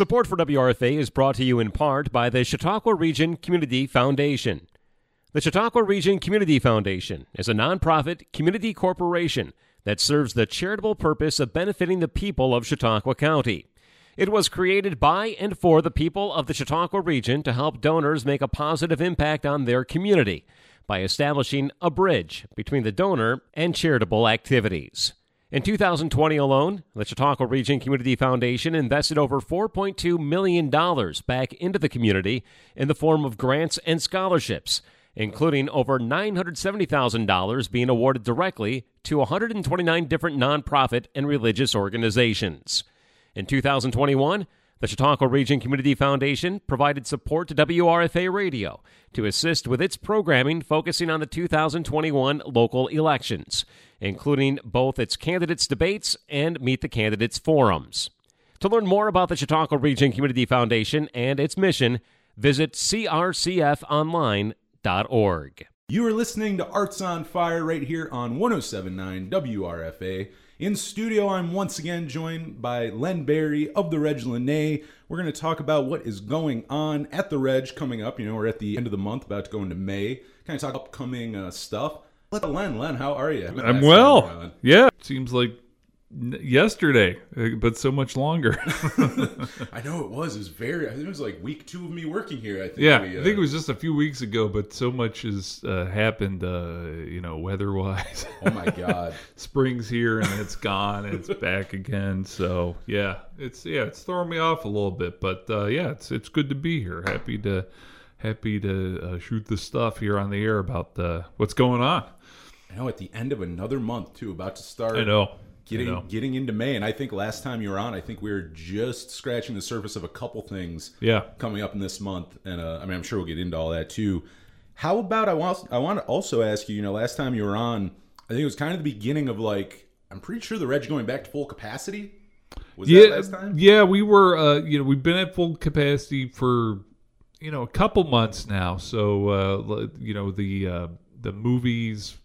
Support for WRFA is brought to you in part by the Chautauqua Region Community Foundation. The Chautauqua Region Community Foundation is a nonprofit community corporation that serves the charitable purpose of benefiting the people of Chautauqua County. It was created by and for the people of the Chautauqua region to help donors make a positive impact on their community by establishing a bridge between the donor and charitable activities. In 2020 alone, the Chautauqua Region Community Foundation invested over $4.2 million back into the community in the form of grants and scholarships, including over $970,000 being awarded directly to 129 different nonprofit and religious organizations. In 2021, the Chautauqua Region Community Foundation provided support to WRFA Radio to assist with its programming focusing on the 2021 local elections, including both its candidates' debates and Meet the Candidates forums. To learn more about the Chautauqua Region Community Foundation and its mission, visit crcfonline.org. You are listening to Arts on Fire right here on 1079 WRFA. In studio, I'm once again joined by Len Barry of the Reg Lenna. We're going to talk about what is going on at the Reg coming up. You know, we're at the end of the month, about to go into May. Kind of talk upcoming uh, stuff. Let Len, Len, how are you? I'm well. Yeah, seems like yesterday, uh, but so much longer. I know it was. It was very. I think it was like week two of me working here. I think. Yeah, we, uh, I think it was just a few weeks ago, but so much has uh, happened. Uh, you know, weather-wise. Oh my God! Spring's here and it's gone. and it's back again. So yeah, it's yeah, it's throwing me off a little bit, but uh, yeah, it's it's good to be here. Happy to happy to uh, shoot the stuff here on the air about what's going on. I know at the end of another month too, about to start. I know getting you know. getting into May, and I think last time you were on, I think we were just scratching the surface of a couple things. Yeah, coming up in this month, and uh, I mean, I'm sure we'll get into all that too. How about I want I want to also ask you, you know, last time you were on, I think it was kind of the beginning of like I'm pretty sure the Reg going back to full capacity. Was yeah, Yeah, we were. Uh, you know, we've been at full capacity for you know a couple months now. So uh, you know the uh, the movies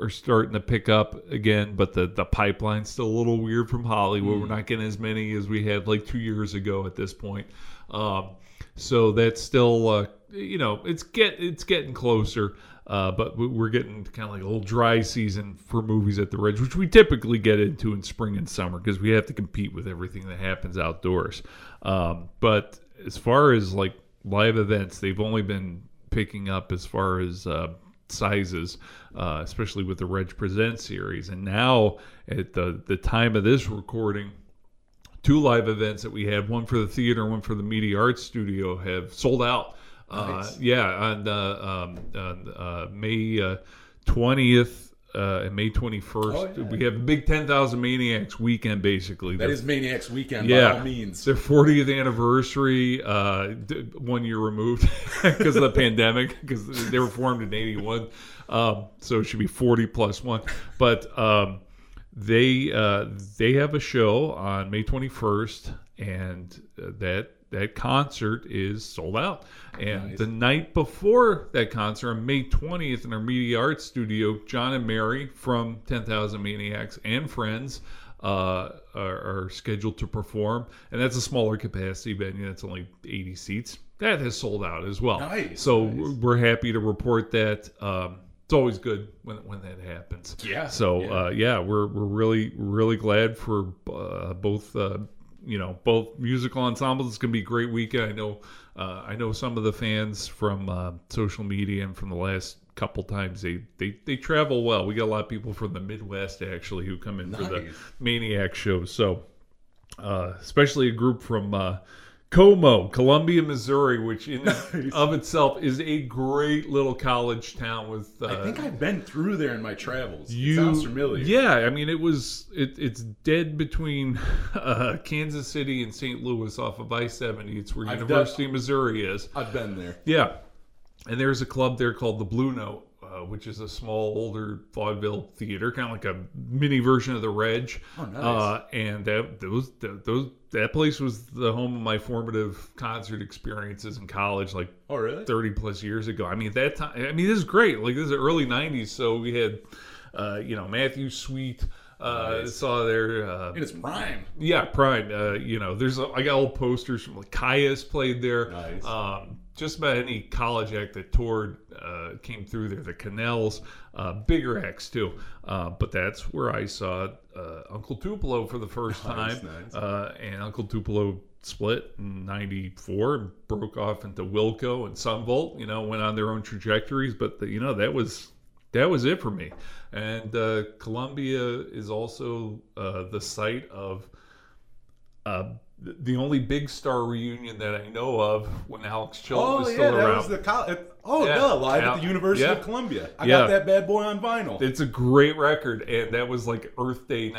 are starting to pick up again, but the the pipeline's still a little weird from Hollywood. Mm. We're not getting as many as we had like two years ago at this point. Um, so that's still uh, you know it's get it's getting closer. Uh, but we're getting kind of like a little dry season for movies at the Reg, which we typically get into in spring and summer because we have to compete with everything that happens outdoors. Um, but as far as like live events, they've only been picking up as far as uh, sizes, uh, especially with the Reg Present series. And now, at the, the time of this recording, two live events that we had, one for the theater, one for the Media Arts Studio, have sold out. Uh, nice. Uh, yeah, on, um, on uh, May 20th uh, and May 21st. Oh, yeah. We have a big 10,000 Maniacs weekend, basically. That They're, is Maniacs weekend, yeah, by all means. Their 40th anniversary, uh, one year removed because of the pandemic, because they were formed in 81. Um, so it should be 40 plus one. But um, they uh, they have a show on May 21st, and uh, that that concert is sold out. And nice. the night before that concert, on May 20th, in our Media Arts Studio, John and Mary from 10,000 Maniacs and Friends uh, are, are, scheduled to perform. And that's a smaller capacity venue, that's only 80 seats. That has sold out as well. Nice. So nice. we're happy to report that. Um, it's always good when when that happens. Yeah. So yeah, uh, yeah we're we're really really glad for uh, both uh, you know both musical ensembles. It's gonna be a great weekend. I know uh, I know some of the fans from uh, social media and from the last couple times they, they they travel well. We get a lot of people from the Midwest actually who come in nice. for the Maniac show. So uh, especially a group from uh, Como, Columbia, Missouri, which in nice. of itself is a great little college town. With uh, I think I've been through there in my travels. You, it sounds familiar. Yeah, I mean it was it, it's dead between uh, Kansas City and St. Louis off of I seventy. It's where I've University done, of Missouri is. I've been there. Yeah, and there's a club there called the Blue Note. Uh, which is a small, older vaudeville theater, kind of like a mini version of the Reg. Oh, nice. Uh, and that those those that place was the home of my formative concert experiences in college, like oh really, thirty plus years ago. I mean, at that time, I mean, this is great. Like this is the early '90s, so we had, uh, you know, Matthew Sweet. Uh, Nice. Saw there. Uh, In its prime. yeah, Prime. Uh, you know, there's I got old posters from like Caius played there. Nice. Um, just about any college act that toured uh, came through there. The Canals, uh, bigger acts too. Uh, but that's where I saw uh, Uncle Tupelo for the first Nice, time. nice. Uh, and Uncle Tupelo split in '94 and broke off into Wilco and Son Volt. You know, went on their own trajectories. But the, you know that was that was it for me. And uh, Columbia is also uh, the site of uh, th- the only big star reunion that I know of when Alex Chilton Oh was yeah, still that around. was the college. Oh Yeah. no, live Yeah. at the University Yeah. of Columbia. I Yeah. got that bad boy on vinyl. It's a great record, and that was like Earth Day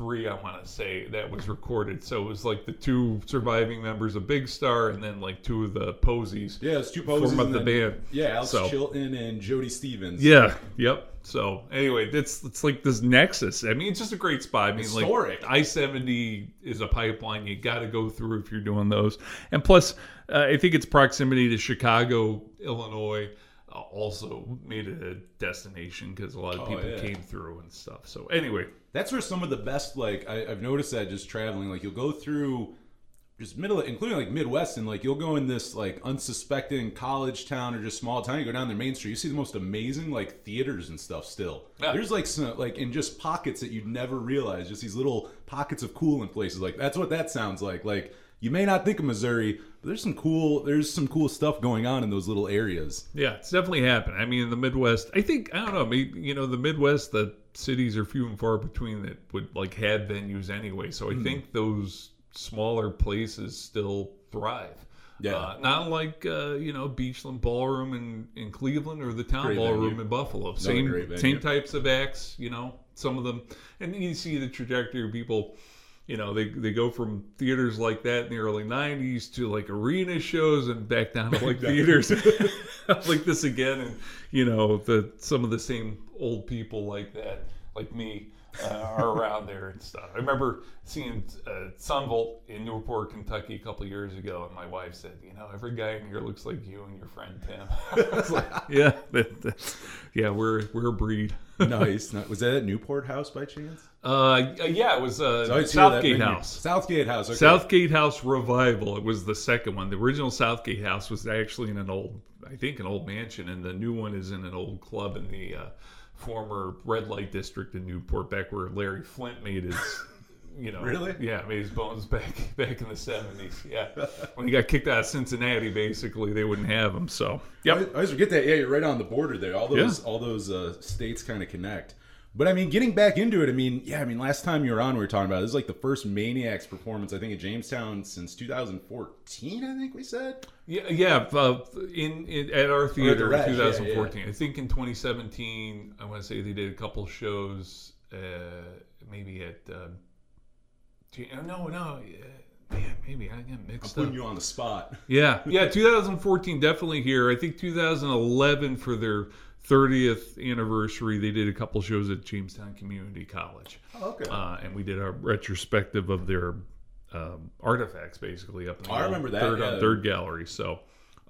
1993, I want to say, that was recorded. So it was like the two surviving members of Big Star, and then like two of the Posies. yeah, it's two posies and the then- band. Yeah, Alex So- Chilton and Jody Stephens. Yeah, yep. So anyway, it's it's like this nexus. I mean, it's just a great spot. I mean, Historic. like I seventy is a pipeline you got to go through if you're doing those. And plus, uh, I think its proximity to Chicago, Illinois, also made it a destination because a lot of Oh, people yeah. came through and stuff. So anyway, That's where some of the best, like I, I've noticed that just traveling, like you'll go through just middle, including like Midwest, and like you'll go in this like unsuspecting college town or just small town. You go down their main street, you see the most amazing like theaters and stuff. Still, Yeah. there's like some like in just pockets that you'd never realize, just these little pockets of cool in places. Like that's what that sounds like. Like you may not think of Missouri, but there's some cool, there's some cool stuff going on in those little areas. Yeah, it's definitely happened. I mean, in the Midwest, I think I don't know. Maybe you know, the Midwest, the cities are few and far between that would like had venues anyway. So I Hmm. think those smaller places still thrive. Yeah. uh, not like uh, you know Beachland Ballroom in, in Cleveland or the Town Great Ballroom venue. in Buffalo. great Same same types of acts. You know, some of them, and you see the trajectory of people you know they they go from theaters like that in the early 90s to like arena shows and back down to like theaters like this again and you know the some of the same old people like that like me uh, are around there and stuff i remember seeing uh, Son Volt in newport kentucky a couple years ago and my wife said you know every guy in here looks like you and your friend tim like, yeah that, that- yeah we're we're a breed nice. Was that at Newport House by chance? uh yeah it was uh I always hear that southgate house Southgate House. Okay. Southgate House Revival. It was the second one. The original Southgate House was actually in an old, I think, an old mansion, and the new one is in an old club in the uh, former red light district in Newport, back where Larry Flynt made his, you know, Really? yeah, made his bones back back in the seventies. Yeah, when he got kicked out of Cincinnati, basically they wouldn't have him. So, yeah I always forget that. Yeah, you're right on the border there. All those all those uh, states kind of connect. But I mean, getting back into it, I mean, yeah, I mean, last time you were on, we were talking about it. this is like the first Maniacs performance I think at Jamestown since 2014. I think we said. yeah, yeah. Uh, in, in at our theater in yeah, 2014. I think in 2017, I want to say they did a couple shows, uh, maybe at. Uh, oh, no, no, man, maybe I get mixed up. Putting you on the spot. Yeah, yeah, 2014 definitely here. I think 2011 for their 30th anniversary, they did a couple shows at Jamestown Community College. Oh, okay. Uh, and we did a retrospective of their um, artifacts, basically, up in the I remember that, third, yeah. on third gallery. So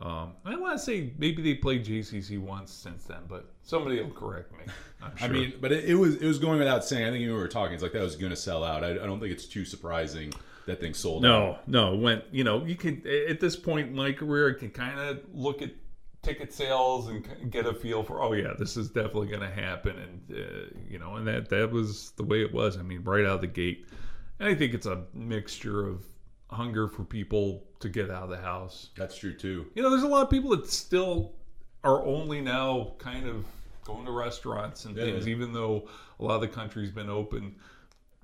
um, I want to say maybe they played JCC once since then, but somebody will correct me. I'm I mean, but it, it was it was going without saying. I think you were talking. It's like that was going to sell out. I, I don't think it's too surprising that thing sold out. No, no. When you know, you can at this point in my career, I can kind of look at ticket sales and get a feel for. Oh yeah, this is definitely going to happen, and uh, you know, and that that was the way it was. I mean, right out of the gate, and I think it's a mixture of hunger for people to get out of the house. That's true too. You know, there's a lot of people that still are only now kind of going to restaurants and Yeah. things, even though a lot of the country's been open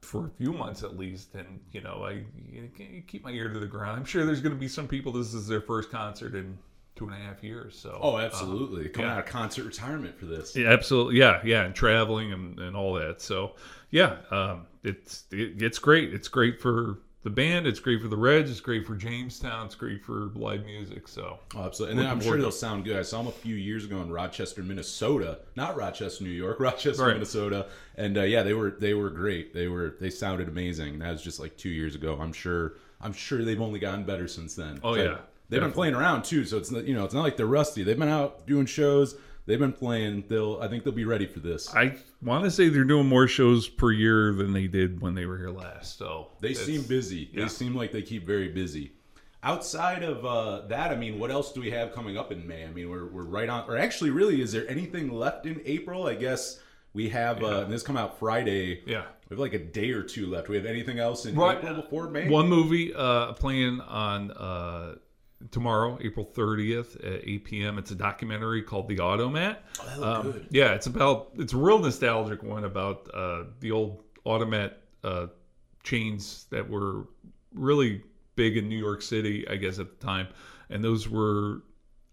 for a few months at least. And you know, I you know, keep my ear to the ground. I'm sure there's going to be some people. This is their first concert in two and a half years. So Oh, absolutely. Coming yeah. out of concert retirement for this. yeah, absolutely. Yeah, yeah, and traveling and, and all that. So, yeah, um, it's it, it's great. It's great for the band. It's great for the Reds. It's great for Jamestown. It's great for live music. So, Oh, absolutely. And then I'm sure they'll sound good. I saw them a few years ago in Rochester, Minnesota. Not Rochester, New York. Rochester, Right. Minnesota. And uh, yeah, they were they were great. They were they sounded amazing. And that was just like two years ago. I'm sure I'm sure they've only gotten better since then. Oh, yeah. They've been playing around too, so it's not, you know it's not like they're rusty. They've been out doing shows. they've been playing. They'll I think they'll be ready for this. I want to say they're doing more shows per year than they did when they were here last. So They seem busy. yeah. They seem like they keep very busy. Outside of uh, that, I mean, what else do we have coming up in May? I mean, we're, we're right on. Or actually, really, is there anything left in April? I guess we have. Uh, and this come out Friday. Yeah. We have like a day or two left. We have anything else in Right. April before May? One movie uh, playing on uh, tomorrow, April 30th at 8 p.m. It's a documentary called The Automat. Oh, that looked Um, good. Yeah, it's about it's a real nostalgic one about uh, the old automat uh, chains that were really big in New York City, I guess at the time, and those were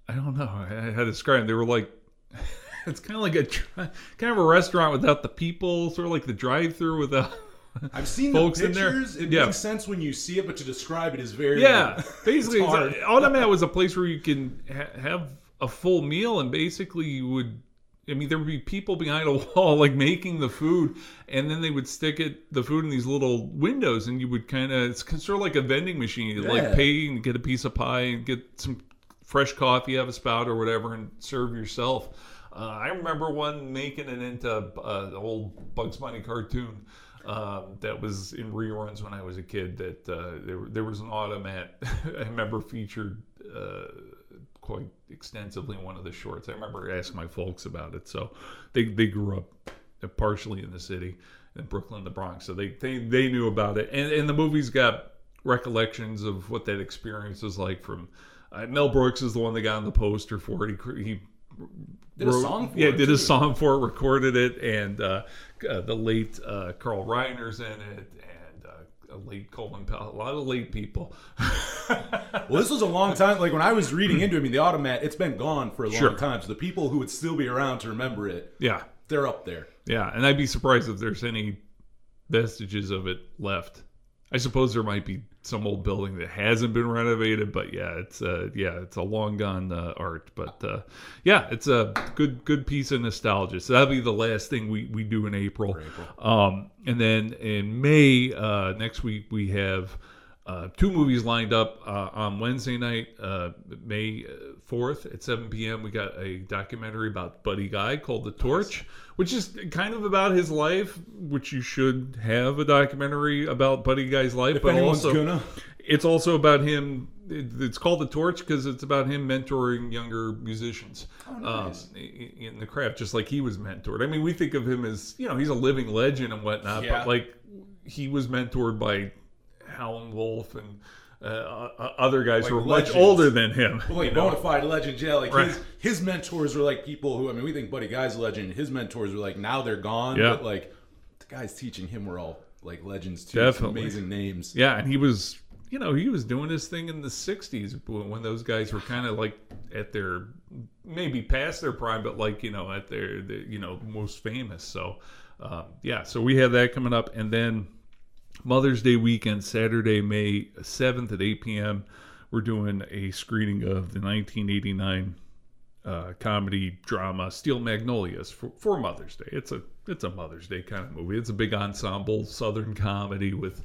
I don't know I had to describe them. They were like it's kind of like a kind of a restaurant without the people, sort of like the drive-through without. I've seen folks the in there. pictures. It Yeah. makes sense when you see it, but to describe it is very Yeah, basically, It's hard. Automat was a place where you can ha- have a full meal, and basically you would. I mean, there would be people behind a wall, like making the food, and then they would stick it the food in these little windows, and you would kind of it's sort of like a vending machine. You'd Yeah. like pay and get a piece of pie and get some fresh coffee, have a spout or whatever, and serve yourself. Uh, I remember one making it into uh, old Bugs Bunny cartoon um, that was in reruns when I was a kid. That uh, there, there was an automat I remember featured uh, quite extensively in one of the shorts. I remember asking my folks about it. So they, they grew up partially in the city in Brooklyn, the Bronx. So they, they, they knew about it. And, and the movie's got recollections of what that experience was like from uh, Mel Brooks is the one that got on the poster for it. He, he Did a song for yeah, it, did a song for it, recorded it, and uh, uh, the late uh, Carl Reiner's in it, and uh, a late Colin Powell, a lot of late people. Well, this was a long time. Like when I was reading into it, I mean, the automat, it's been gone for a long Sure. time. So the people who would still be around to remember it, yeah, they're up there. yeah, and I'd be surprised if there's any vestiges of it left. I suppose there might be some old building that hasn't been renovated, but yeah, it's uh, yeah, it's a long gone uh, art. But uh, yeah, it's a good good piece of nostalgia. So that'll be the last thing we, we do in April. Um, and then in May uh, next week we have uh, two movies lined up uh, on Wednesday night, uh, May fourth at seven p.m. We got a documentary about Buddy Guy called The Torch, which is kind of about his life, which you should have a documentary about Buddy Guy's life, If but also gonna, it's also about him. it- It's called the Torch because it's about him mentoring younger musicians nice. um, in the craft, just like he was mentored. I mean, we think of him as you know he's a living legend and whatnot, Yeah. but like he was mentored by Howlin' Wolf and uh, other guys who Like were much older than him. like you know? bona fide legend, yeah. Like Right. his his mentors were like people who I mean, we think Buddy Guy's a legend. His mentors were like now they're gone, Yeah. but like the guys teaching him were all like legends too. Definitely. Amazing names. Yeah, and he was, you know, he was doing his thing in the '60s when when those guys were kind of like at their maybe past their prime, but like you know at their, their you know most famous. So um, yeah, so we have that coming up, and then Mother's Day weekend, Saturday, May 7th at 8 p.m. We're doing a screening of the 1989 uh, comedy drama Steel Magnolias for, for Mother's Day. It's a it's a Mother's Day kind of movie. It's a big ensemble Southern comedy with,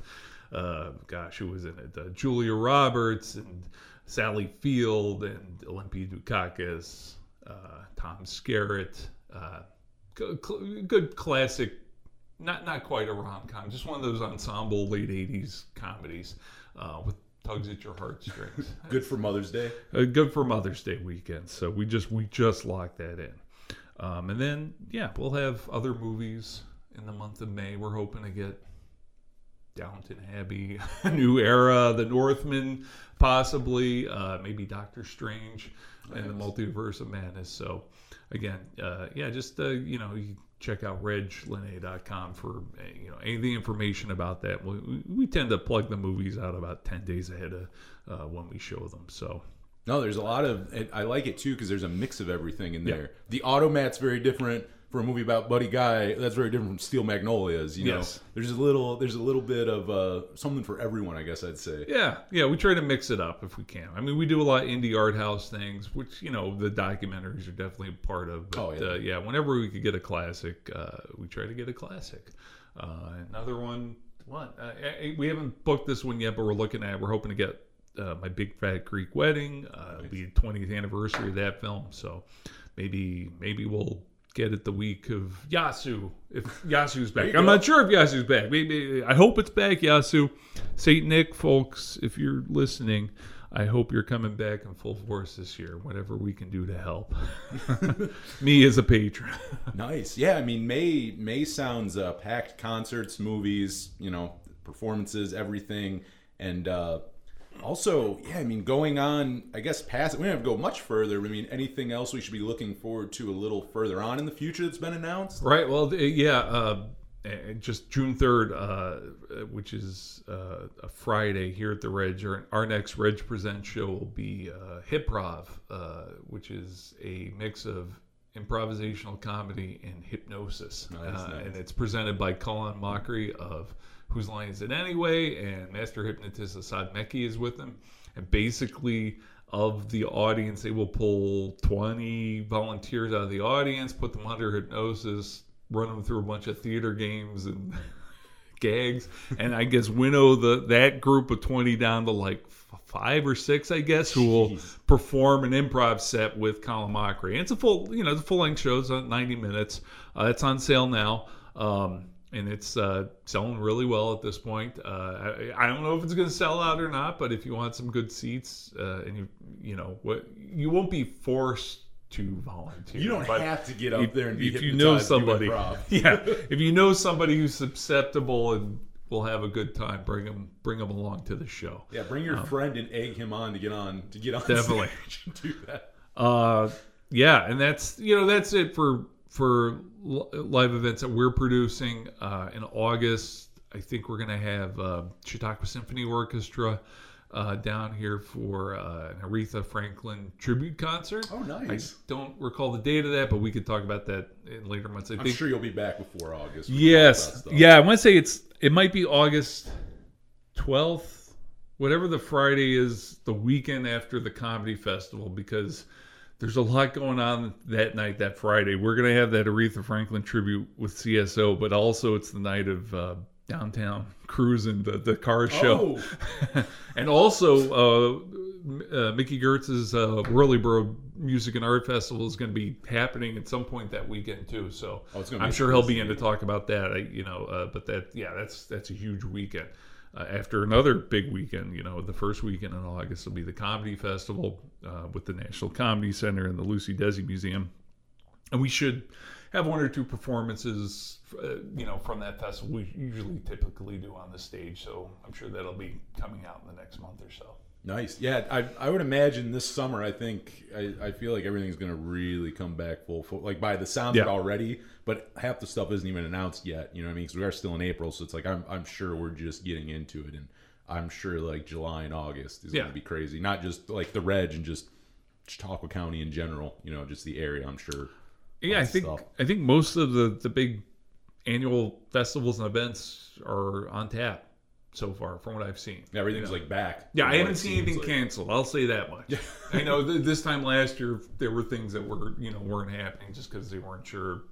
uh, gosh, who was in it? Uh, Julia Roberts and Sally Field and Olympia Dukakis, uh, Tom Skerritt. Uh, good, good classic not not quite a rom com, just one of those ensemble late '80s comedies uh, with tugs at your heartstrings. Good for Mother's Day. uh, good for Mother's Day weekend. So we just we just locked that in, um, and then yeah, we'll have other movies in the month of May. We're hoping to get Downton Abbey, New Era, The Northman, possibly uh, maybe Doctor Strange, and the Multiverse of Madness. So again, uh, yeah, just uh, you know, you check out reglenna.com for you know any of the information about that. We, we- tend to plug the movies out about ten days ahead of uh, when we show them. So No, there's a lot of. I like it too because there's a mix of everything in there. The automat's very different for a movie about Buddy Guy. That's very different from Steel Magnolias. You know, Yes. there's a little. There's a little bit of uh, something for everyone. I guess I'd say. Yeah, yeah, we try to mix it up if we can. I mean, we do a lot of indie art house things, which you know the documentaries are definitely a part of. But, Oh, yeah. Uh, yeah. Whenever we could get a classic, uh, we try to get a classic. Uh, another one, what? Uh, eh, we haven't booked this one yet, but we're looking at. We're hoping to get uh, my Big Fat Greek Wedding. Uh, It'll be the 20th anniversary of that film, so maybe maybe we'll get it the week of Yasu if Yasu's back. I'm not sure if Yasu's back. Maybe I hope it's back, Yasu. Saint Nick, folks, if you're listening. I hope you're coming back in full force this year. Whatever we can do to help me as a patron. Nice. Yeah, I mean May May sounds uh, packed concerts, movies, you know, performances, everything, and uh, also yeah, I mean going on. I guess past we don't have to go much further. I mean anything else we should be looking forward to a little further on in the future that's been announced. Right. Well, yeah. Uh, just June third, uh, which is uh, a Friday here at the Reg. Our, our next Reg Present show will be uh, Hyprov, uh, which is a mix of improvisational comedy and hypnosis, Nice, uh, nice. and it's presented by Colin Mochrie of Whose Line Is It Anyway, and Master Hypnotist Asad Mecci is with them, and basically. Of the audience, they will pull 20 volunteers out of the audience, put them under hypnosis, run them through a bunch of theater games and gags, and I guess winnow the that group of 20 down to like five or six, I guess, who will Jeez. perform an improv set with Colin Mochrie. And it's a full, you know, the full length show. It's on 90 minutes. Uh, it's on sale now. Um, and it's uh, selling really well at this point. Uh, I, I don't know if it's going to sell out or not, but if you want some good seats, uh, and you you know what, you won't be forced to volunteer. You don't have to get up if, there and be if you know hypnotized to do somebody, yeah, if you know somebody who's susceptible and will have a good time, bring them bring them along to the show. Yeah, bring your friend and egg him on to get on to get on Definitely. do that. Uh, yeah, and that's you know that's it for for live events that we're producing uh, in August. I think we're gonna have uh, Chautauqua Symphony Orchestra uh, down here for uh, an Aretha Franklin tribute concert. Oh, nice. I don't recall the date of that, but we could talk about that in later months. I I'm think sure you'll be back before August. Yes. Yeah, I want to say it's it might be August 12th, whatever the Friday is, the weekend after the comedy festival because there's a lot going on that night that Friday. We're going to have that Aretha Franklin tribute with CSO, but also it's the night of uh, downtown cruising the the car show. Oh, and also uh, uh, Mickey Gertz's uh, Whirlyboro Music and Art Festival is going to be happening at some point that weekend too. So Oh, it's gonna be I'm sure he'll be in to talk about that. I, you know, uh, but that yeah, that's that's a huge weekend. Uh, after another big weekend, you know, the first weekend in August will be the Comedy Festival uh, with the National Comedy Center and the Lucy Desi Museum, and we should have one or two performances, uh, you know, from that festival. We usually typically do on the stage, so I'm sure that'll be coming out in the next month or so. Nice. Yeah, I, I would imagine this summer. I think I, I feel like everything's gonna really come back full. full like by the sound of it already, but half the stuff isn't even announced yet. You know what I mean? Because we are still in April, so it's like I'm I'm sure we're just getting into it, and I'm sure like July and August is Yeah. gonna be crazy. Not just like the Reg and just Chautauqua County in general. You know, just the area. I'm sure. Yeah, I think stuff. I think most of the the big annual festivals and events are on tap so far, from what I've seen. Everything's like back. Yeah, I haven't seen anything like. canceled. I'll say that much. I know th- this time last year there were things that were you know weren't happening just because they weren't sure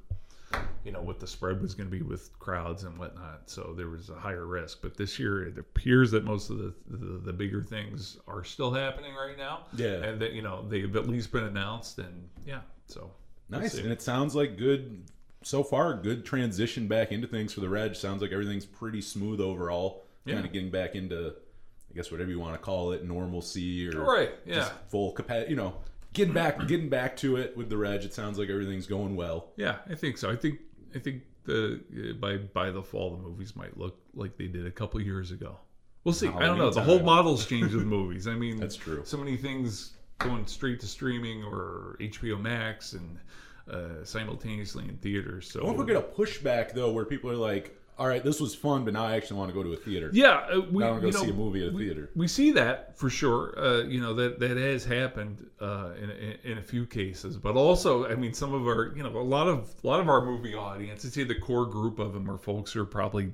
you know what the spread was going to be with crowds and whatnot. So there was a higher risk. But this year it appears that most of the the, the bigger things are still happening right now. Yeah. and that you know they've at least been announced and yeah. So Nice, and it sounds like good so far. Good transition back into things for the Reg. Sounds like everything's pretty smooth overall. Kind of getting back into, I guess whatever you want to call it, normalcy or Right, yeah. just full capacity. You know, getting back, getting back to it with the Reg. It sounds like everything's going well. Yeah, I think so. I think I think the uh, by by the fall the movies might look like they did a couple years ago. We'll see. I don't know. The whole model's changed with movies. I mean, That's true. So many things going straight to streaming or HBO Max and uh, simultaneously in theaters. So I wonder if we get a pushback though, where people are like, "All right, this was fun, but now I actually want to go to a theater. yeah, uh, we I want to go know, see a movie at a we- theater." We see that for sure. Uh, you know that that has happened uh, in, in in a few cases, but also, I mean, some of our you know a lot of a lot of our movie audience. I'd say the core group of them are folks who are probably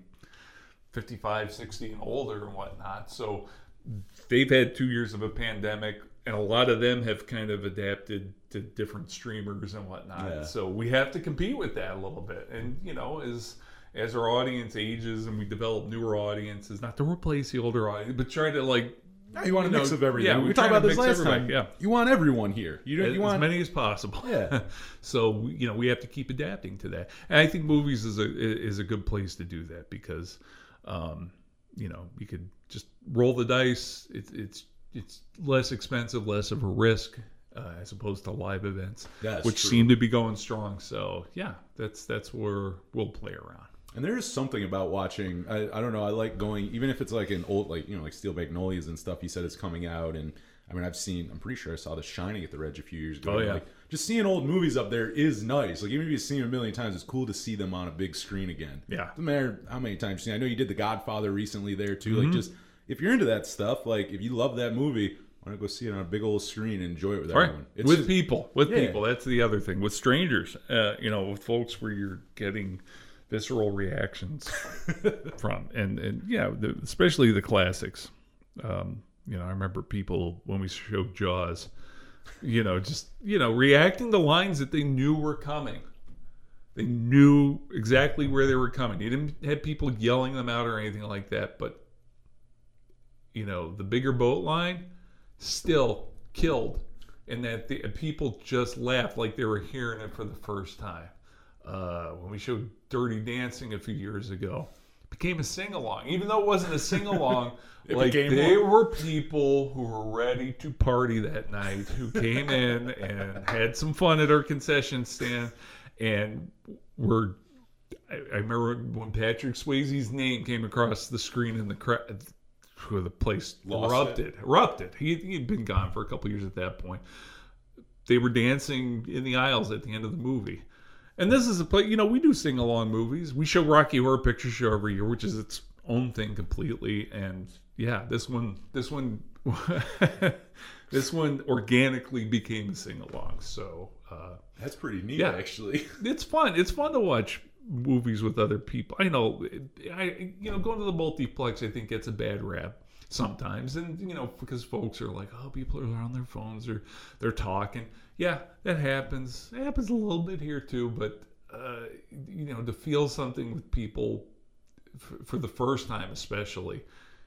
55, 60 and older and whatnot. So they've had two years of a pandemic, and a lot of them have kind of adapted to different streamers and whatnot. Yeah. So we have to compete with that a little bit, and you know as as our audience ages and we develop newer audiences, not to replace the older audience, but try to like you want a mix know, of everything. yeah, we we're talked about this last everybody, time. yeah. You want everyone here. You don't. as You want many as possible. Yeah. so you know we have to keep adapting to that, and I think movies is a is a good place to do that because, um, you know, you could just roll the dice. It's it's it's less expensive, less of a risk. Uh, as opposed to live events, That's which true. seem to be going strong. So yeah, that's that's where we'll play around. And there is something about watching. I, I don't know. I like going, even if it's like an old, like you know, like Steel Magnolias and stuff. You said it's coming out, and I mean, I've seen. I'm pretty sure I saw The Shining at the Reg a few years ago. Oh, yeah. Like just seeing old movies up there is nice. Like even if you've seen them a million times, it's cool to see them on a big screen again. Yeah. doesn't matter how many times you've seen. I know you did The Godfather recently there too. Mm-hmm. Like just if you're into that stuff, like if you love that movie, why not go see it on a big old screen and enjoy it with Right. everyone? It's with just- people, with Yeah. people. That's the other thing. With strangers, uh, you know, with folks where you're getting visceral reactions from, and and yeah, the, especially the classics. Um, you know, I remember people when we showed Jaws, you know, just you know, reacting to lines that they knew were coming. They knew exactly where they were coming. You didn't have people yelling them out or anything like that, but you know, the bigger boat line still killed, and that the people just laughed like they were hearing it for the first time. Uh, when we showed Dirty Dancing a few years ago, became a sing along, even though it wasn't a sing along. Like they one. were people who were ready to party that night, who came in and had some fun at our concession stand, and were I, I remember when Patrick Swayze's name came across the screen in the crowd, where the place Lost erupted. Erupted. He he'd been gone for a couple years at that point. They were dancing in the aisles at the end of the movie. And this is a play, you know, we do sing along movies. We show Rocky Horror Picture Show every year, which is its own thing completely. And yeah, this one, this one, this one organically became a sing along. So, uh, That's pretty neat, Yeah. actually. it's fun. It's fun to watch movies with other people. I know, I you know, going to the multiplex, I think gets a bad rap sometimes, and you know, because folks are like, oh, people are on their phones or they're talking. Yeah, that happens. It happens a little bit here too, but uh, you know, to feel something with people for, for the first time, especially.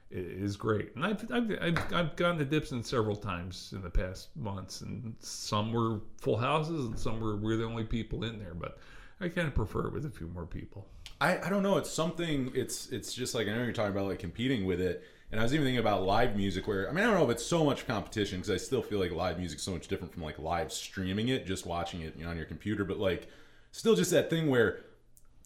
Is great, and I've, I've I've I've gone to Dipson several times in the past months, and some were full houses, and some were we're the only people in there. But I kind of prefer it with a few more people. I, I don't know. It's something. It's it's just like I know you're talking about like competing with it, and I was even thinking about live music. Where I mean I don't know if it's so much competition because I still feel like live music's so much different from like live streaming it, just watching it you know, on your computer. But like still just that thing where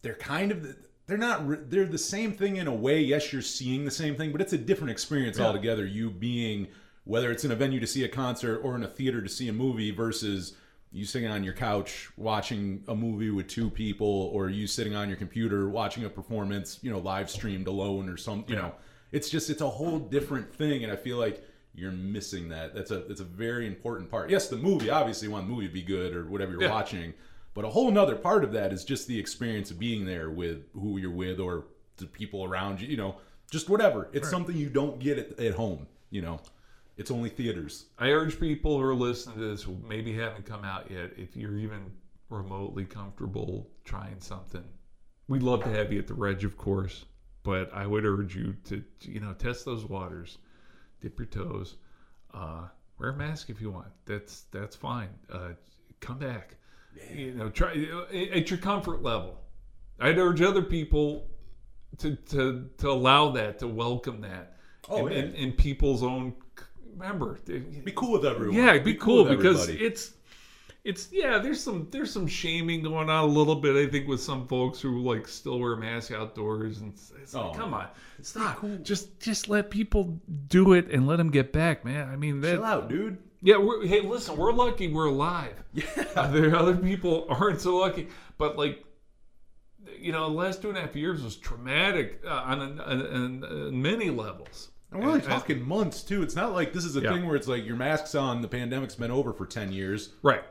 they're kind of they're not they're the same thing in a way. Yes, you're seeing the same thing, but it's a different experience Yeah. altogether. You being whether it's in a venue to see a concert or in a theater to see a movie versus you sitting on your couch watching a movie with two people or you sitting on your computer watching a performance you know live streamed alone or some you know it's just it's a whole different thing and i feel like you're missing that. That's a it's a very important part. Yes the movie obviously you want the movie to be good or whatever you're Yeah. watching but a whole nother part of that is just the experience of being there with who you're with or the people around you you know just whatever. It's something you don't get at, at home you know. It's only theaters. I urge people who are listening to this maybe haven't come out yet, if you're even remotely comfortable trying something, we'd love to have you at the Reg, of course. But I would urge you to, you know, test those waters, dip your toes, uh, wear a mask if you want. That's that's fine. Uh, come back. You know, try at your comfort level. I'd urge other people to to to allow that, to welcome that. Oh, in, yeah. in, in people's own remember be cool with everyone yeah be, cool, with because everybody. it's it's yeah there's some there's some shaming going on a little bit i think with some folks who like still wear masks outdoors and it's, it's like, Oh, come on stop. just just let people do it and let them get back man. I mean that chill out dude. Yeah we're, hey listen we're lucky we're alive. Yeah. There other people aren't so lucky. But like you know the last two and a half years was traumatic uh, on, on, on, on many levels. And we're only And- talking months too. It's not like this is a Yeah. thing where it's like your mask's on, the pandemic's been over for ten years. right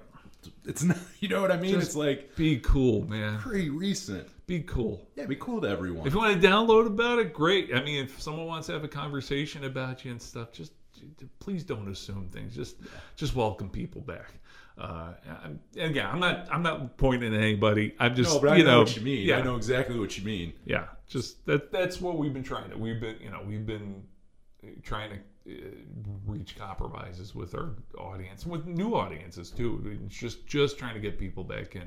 It's not, you know what I mean? Just- it's like be cool man pretty recent. be cool Yeah, be cool to everyone. If you want to download about it, great. I mean, if someone wants to have a conversation about you and stuff, just please don't assume things. Just just welcome people back. Uh, I'm- and again, I'm not I'm not pointing at anybody. I'm just no, but I you know, know, what you mean. Yeah, I know exactly what you mean. yeah. Just that that's what we've been trying to. We've been you know we've been trying to reach compromises with our audience, with new audiences too. It's just just trying to get people back in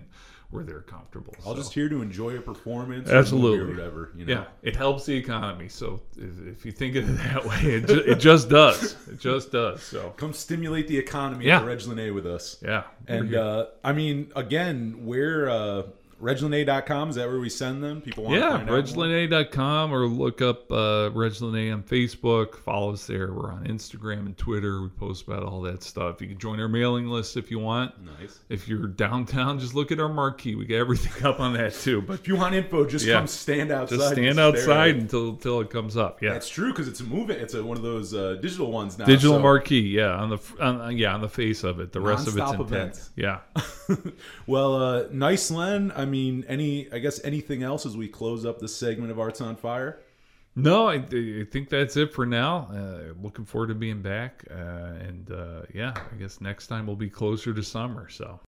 where they're comfortable. All So, just here to enjoy a performance, or a movie Absolutely. or whatever. You know? yeah, it helps the economy. So if, if you think of it that way, it, ju- it just does. It just does. So Come stimulate the economy Yeah. at Reg Lenna with us. yeah, And uh, I mean, again, we're uh, reglenna.com. Is that where we send them? People want to yeah, more? reglenna.com or look up uh, Reg Lenna on Facebook. Follow us there. We're on Instagram and Twitter. We post about all that stuff. You can join our mailing list if you want. Nice. If you're downtown, just look at our marquee. We got everything up on that too. But If you want info, just Yeah. come stand outside. just stand outside until until it comes up. Yeah, That's true because it's a moving. It's a, one of those uh, digital ones now. digital so- marquee. Yeah, on the on, yeah on the face of it. The rest of it's events. Yeah. well, uh, nice, Len. I mean, any, I guess anything else as we close up this segment of Arts on Fire? No, I, I think that's it for now. Uh, looking forward to being back. Uh, and uh, yeah, I guess next time we'll be closer to summer. So